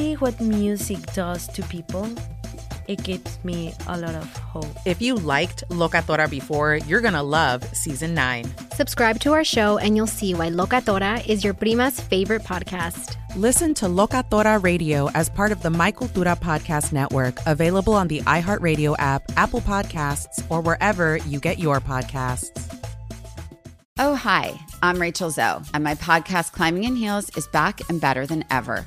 what music does to people, it gives me a lot of hope. If you liked Locatora before, you're going to love season 9. Subscribe to our show and you'll see why Locatora is your prima's favorite podcast. Listen to Locatora Radio as part of the My Cultura Podcast Network, available on the iHeartRadio app, Apple Podcasts, or wherever you get your podcasts. Oh, hi, I'm Rachel Zoe, and my podcast, Climbing in Heels, is back and better than ever.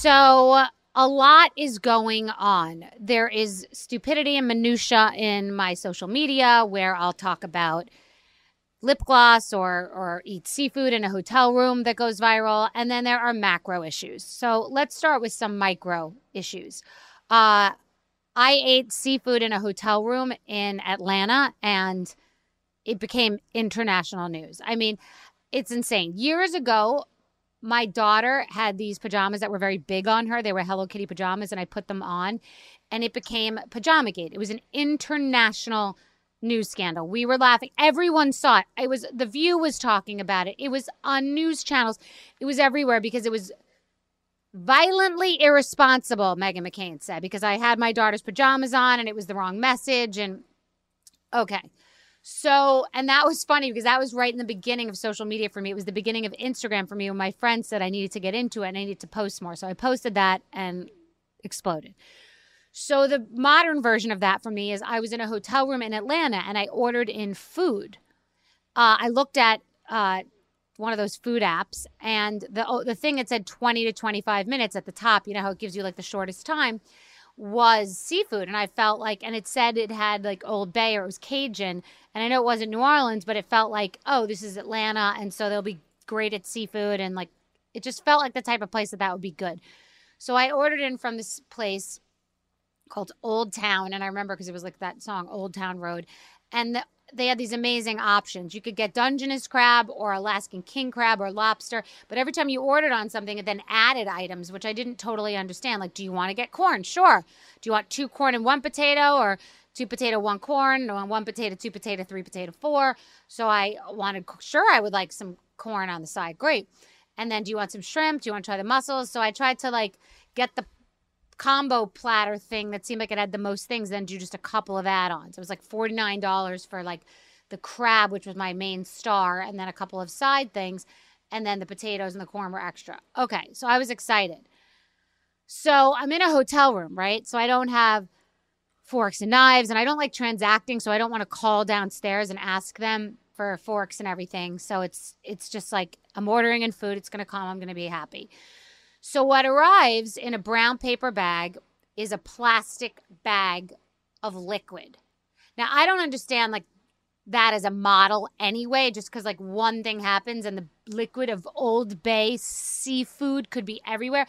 So a lot is going on. There is stupidity and minutia in my social media where I'll talk about lip gloss or or eat seafood in a hotel room that goes viral, and then there are macro issues. So let's start with some micro issues. Uh, I ate seafood in a hotel room in Atlanta, and it became international news. I mean, it's insane. Years ago, my daughter had these pajamas that were very big on her. They were Hello Kitty pajamas, and I put them on, and it became Pajama Gate. It was an international news scandal. We were laughing. Everyone saw it. It was The View was talking about it. It was on news channels. It was everywhere because it was violently irresponsible, Meghan McCain said, because I had my daughter's pajamas on and it was the wrong message. And okay. So, and that was funny because that was right in the beginning of social media for me. It was the beginning of Instagram for me when my friend said I needed to get into it and I needed to post more. So I posted that and exploded. So the modern version of that for me is I was in a hotel room in Atlanta and I ordered in food. Uh, I looked at uh, one of those food apps and the oh, the thing that said 20 to 25 minutes at the top, you know how it gives you like the shortest time was seafood and I felt like and it said it had like Old Bay or it was Cajun and I know it wasn't New Orleans but it felt like oh this is Atlanta and so they'll be great at seafood and like it just felt like the type of place that that would be good. So I ordered in from this place called Old Town and I remember because it was like that song Old Town Road and the they had these amazing options. You could get Dungeness crab or Alaskan king crab or lobster, but every time you ordered on something, it then added items, which I didn't totally understand. Like, do you want to get corn? Sure. Do you want two corn and one potato or two potato, one corn, or one potato, two potato, three potato, four? So I wanted, sure, I would like some corn on the side. Great. And then do you want some shrimp? Do you want to try the mussels? So I tried to like get the combo platter thing that seemed like it had the most things, then do just a couple of add-ons. It was like $49 for like the crab, which was my main star, and then a couple of side things. and then the potatoes and the corn were extra. Okay, so I was excited. So I'm in a hotel room, right? So I don't have forks and knives, and I don't like transacting, so I don't want to call downstairs and ask them for forks and everything. So it's it's just like I'm ordering in food. It's gonna come. I'm gonna be happy. So what arrives in a brown paper bag is a plastic bag of liquid. Now I don't understand like that as a model anyway, just because like one thing happens and the liquid of Old Bay seafood could be everywhere.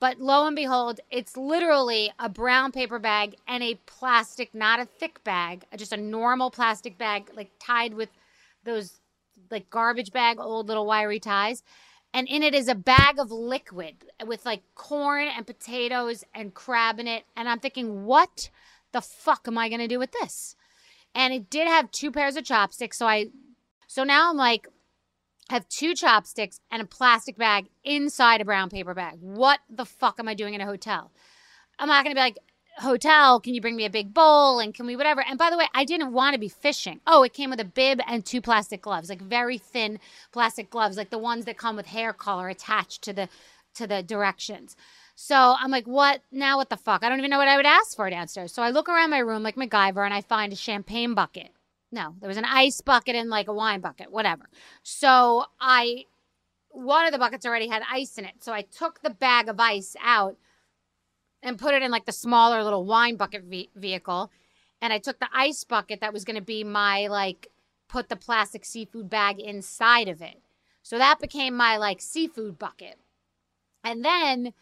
But lo and behold, it's literally a brown paper bag and a plastic, not a thick bag, uh, just a normal plastic bag, like tied with those like garbage bag, old little wiry ties. And in it is a bag of liquid with like corn and potatoes and crab in it. And I'm thinking, what the fuck am I to do with this? And it did have two pairs of chopsticks. So I, so now I'm like, I have two chopsticks and a plastic bag inside a brown paper bag. What the fuck am I doing in a hotel? I'm not to be like, hotel, can you bring me a big bowl and can we whatever? And by the way, I didn't want to be fishing. Oh, it came with a bib and two plastic gloves, like very thin plastic gloves, like the ones that come with hair color attached to the to the directions. So I'm like, what now? What the fuck? I don't even know what I would ask for downstairs. So I look around my room like MacGyver and I find a champagne bucket. No, there was an ice bucket and like a wine bucket, whatever. So I, one of the buckets already had ice in it. So I took the bag of ice out and put it in like the smaller little wine bucket ve- vehicle. And I took the ice bucket that was going to be my like put the plastic seafood bag inside of it. So that became my like seafood bucket. And then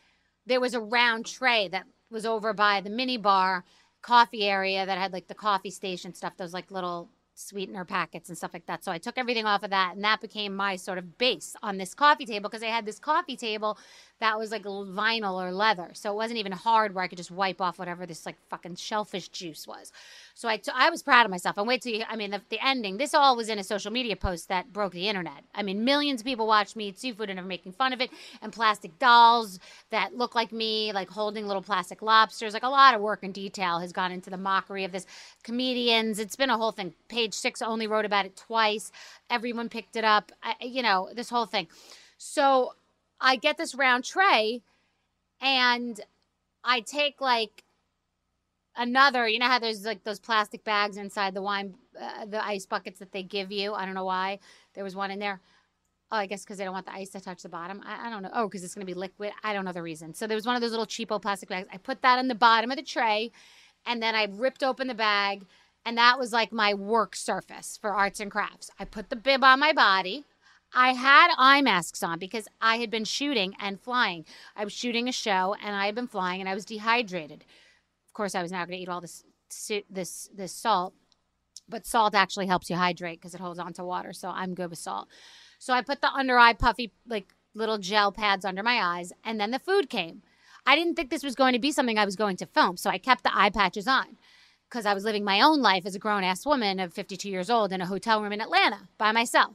there was a round tray that was over by the mini bar coffee area that had like the coffee station stuff, those like little sweetener packets and stuff like that. So I took everything off of that, and that became my sort of base on this coffee table because I had this coffee table that was like vinyl or leather. So it wasn't even hard where I could just wipe off whatever this like fucking shellfish juice was. So I, t- I was proud of myself. And wait till you, I mean, the, the ending, this all was in a social media post that broke the internet. I mean, millions of people watched me eat seafood and are making fun of it, and plastic dolls that look like me, like holding little plastic lobsters. Like a lot of work and detail has gone into the mockery of this. Comedians, it's been a whole thing. Page six only wrote about it twice. Everyone picked it up. I, you know, this whole thing. So I get this round tray and I take like another, you know how there's like those plastic bags inside the wine, uh, the ice buckets that they give you. I don't know why there was one in there. Oh, I guess because they don't want the ice to touch the bottom. I, I don't know. Oh, because it's going to be liquid. I don't know the reason. So there was one of those little cheapo plastic bags. I put that in the bottom of the tray and then I ripped open the bag. And that was like my work surface for arts and crafts. I put the bib on my body. I had eye masks on because I had been shooting and flying. I was shooting a show and I had been flying and I was dehydrated. Of course, I was not going to eat all this this this salt, but salt actually helps you hydrate because it holds on to water. So I'm good with salt. So I put the under eye puffy like little gel pads under my eyes, and then the food came. I didn't think this was going to be something I was going to film, so I kept the eye patches on because I was living my own life as a grown ass woman of 52 years old in a hotel room in Atlanta by myself.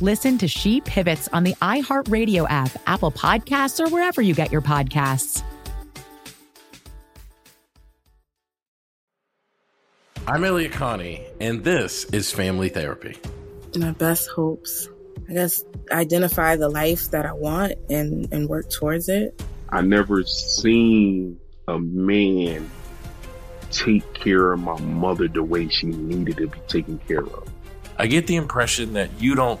Listen to She Pivots on the iHeartRadio app, Apple Podcasts, or wherever you get your podcasts. I'm Elliott Connie, and this is Family Therapy. My best hopes. I guess identify the life that I want and, and work towards it. I never seen a man take care of my mother the way she needed to be taken care of. I get the impression that you don't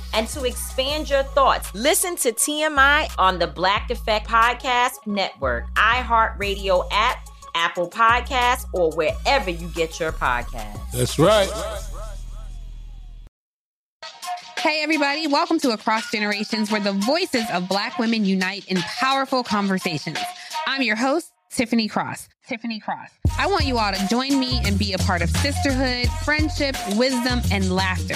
and to expand your thoughts, listen to TMI on the Black Effect Podcast Network, iHeartRadio app, Apple Podcasts, or wherever you get your podcasts. That's right. Hey, everybody, welcome to Across Generations, where the voices of Black women unite in powerful conversations. I'm your host, Tiffany Cross. Tiffany Cross. I want you all to join me and be a part of sisterhood, friendship, wisdom, and laughter.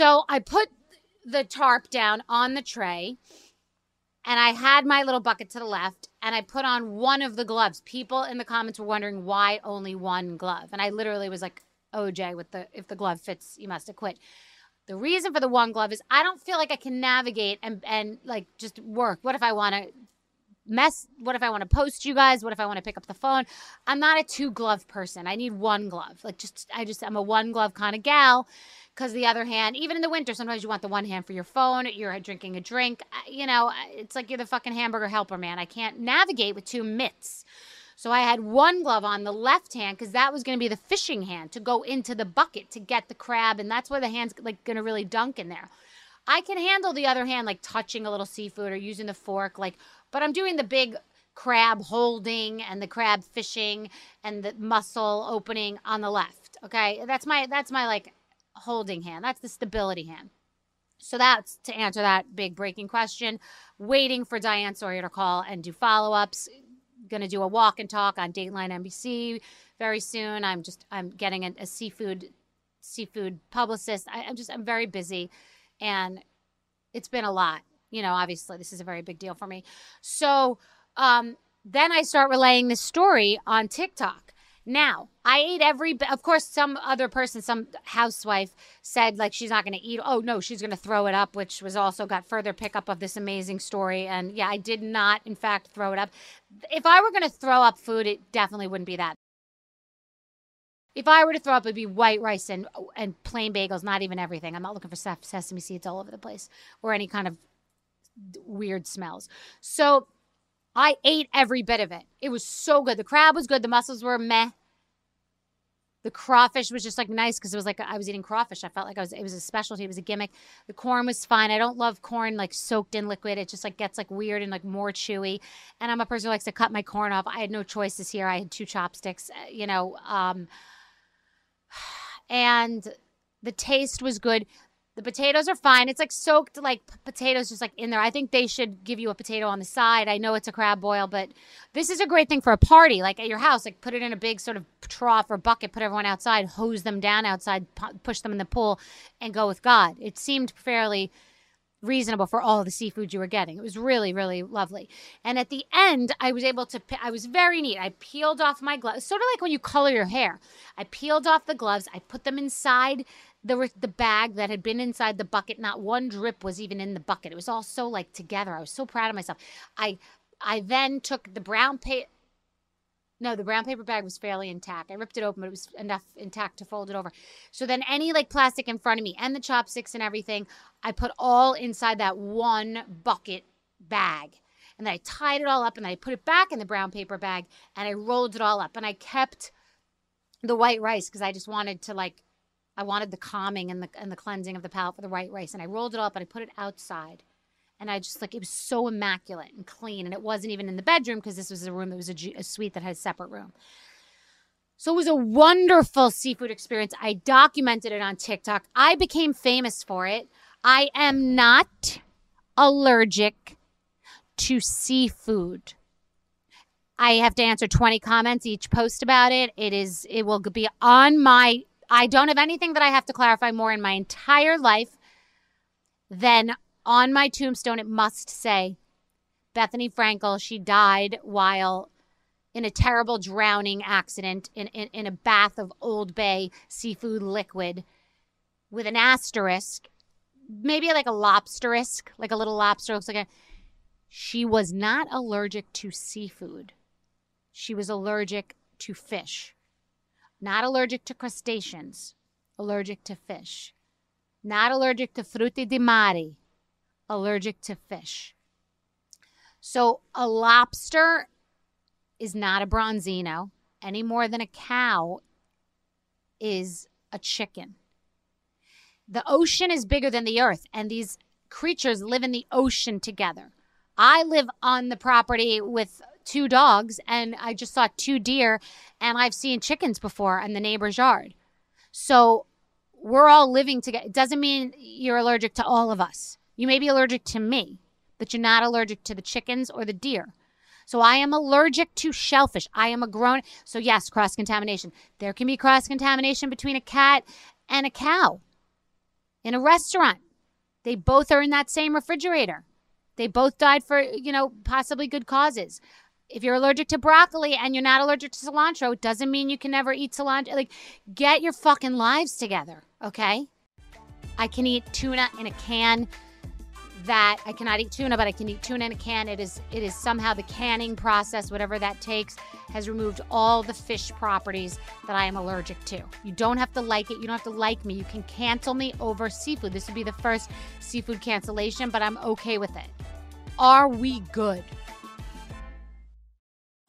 So I put the tarp down on the tray and I had my little bucket to the left and I put on one of the gloves. People in the comments were wondering why only one glove. And I literally was like, OJ, with the if the glove fits, you must have quit. The reason for the one glove is I don't feel like I can navigate and and like just work. What if I want to mess what if I want to post you guys? What if I want to pick up the phone? I'm not a two glove person. I need one glove. Like just I just I'm a one glove kind of gal because the other hand, even in the winter, sometimes you want the one hand for your phone. You're drinking a drink. Uh, you know, uh, it's like you're the fucking hamburger helper, man. I can't navigate with two mitts. So I had one glove on the left hand because that was going to be the fishing hand to go into the bucket to get the crab, and that's where the hand's like going to really dunk in there. I can handle the other hand like touching a little seafood or using the fork, like, but I'm doing the big crab holding and the crab fishing and the mussel opening on the left. Okay, that's my that's my like holding hand. That's the stability hand. So that's to answer that big breaking question. Waiting for Diane Sawyer to call and do follow ups. Going to do a walk and talk on Dateline NBC very soon. I'm just I'm getting a, a seafood seafood publicist. I, I'm just I'm very busy, and it's been a lot. You know, obviously this is a very big deal for me. So um, then I start relaying this story on TikTok now, I ate every. Of course, some other person, some housewife said like she's not going to eat. Oh no, she's going to throw it up, which was also got further pickup of this amazing story. And yeah, I did not, in fact, throw it up. If I were going to throw up food, it definitely wouldn't be that. If I were to throw up, it'd be white rice and and plain bagels, not even everything. I'm not looking for sesame seeds all over the place or any kind of weird smells. So I ate every bit of it. It was so good. The crab was good. The mussels were meh. The crawfish was just like nice because it was like I was eating crawfish. I felt like I was. It was a specialty. It was a gimmick. The corn was fine. I don't love corn like soaked in liquid. It just like gets like weird and like more chewy. And I'm a person who likes to cut my corn off. I had no choices here. I had two chopsticks. Uh, you know, um, and the taste was good. The potatoes are fine. It's like soaked like p- potatoes just like in there. I think they should give you a potato on the side. I know it's a crab boil, but this is a great thing for a party, like at your house. Like put it in a big sort of trough or bucket, put everyone outside, hose them down outside, pu- push them in the pool, and go with God. It seemed fairly reasonable for all the seafood you were getting. It was really, really lovely. And at the end, I was able to, I was very neat. I peeled off my gloves, sort of like when you color your hair. I peeled off the gloves, I put them inside the, the bag that had been inside the bucket. Not one drip was even in the bucket. It was all so like together. I was so proud of myself. I, I then took the brown paper. No, the brown paper bag was fairly intact. I ripped it open, but it was enough intact to fold it over. So then any like plastic in front of me and the chopsticks and everything, I put all inside that one bucket bag. And then I tied it all up and I put it back in the brown paper bag and I rolled it all up. And I kept the white rice because I just wanted to like I wanted the calming and the and the cleansing of the palate for the white rice. And I rolled it up and I put it outside and I just like it was so immaculate and clean, and it wasn't even in the bedroom because this was a room that was a, a suite that had a separate room. So it was a wonderful seafood experience. I documented it on TikTok. I became famous for it. I am not allergic to seafood. I have to answer 20 comments each post about it. It is it will be on my I don't have anything that I have to clarify more in my entire life than on my tombstone, it must say Bethenny Frankel, she died while in a terrible drowning accident in, in, in a bath of Old Bay seafood liquid with an asterisk, maybe like a lobsterisk, like a little lobster. Looks like a, she was not allergic to seafood. She was allergic to fish. Not allergic to crustaceans, allergic to fish. Not allergic to frutti di mare, allergic to fish. So a lobster is not a bronzino any more than a cow is a chicken. The ocean is bigger than the earth, and these creatures live in the ocean together. I live on the property with two dogs, and I just saw two deer, and I've seen chickens before in the neighbor's yard. So we're all living together. It doesn't mean you're allergic to all of us. You may be allergic to me, but you're not allergic to the chickens or the deer. So I am allergic to shellfish. I am a grown. So yes, cross contamination. There can be cross contamination between a cat and a cow in a restaurant. They both are in that same refrigerator. They both died for, you know, possibly good causes. If you're allergic to broccoli and you're not allergic to cilantro, it doesn't mean you can never eat cilantro. Like, get your fucking lives together, okay? I can eat tuna in a can that I cannot eat tuna, but I can eat tuna in a can. It is it is somehow the canning process, whatever that takes, has removed all the fish properties that I am allergic to. You don't have to like it. You don't have to like me. You can cancel me over seafood. This would be the first seafood cancellation, but I'm okay with it. Are we good?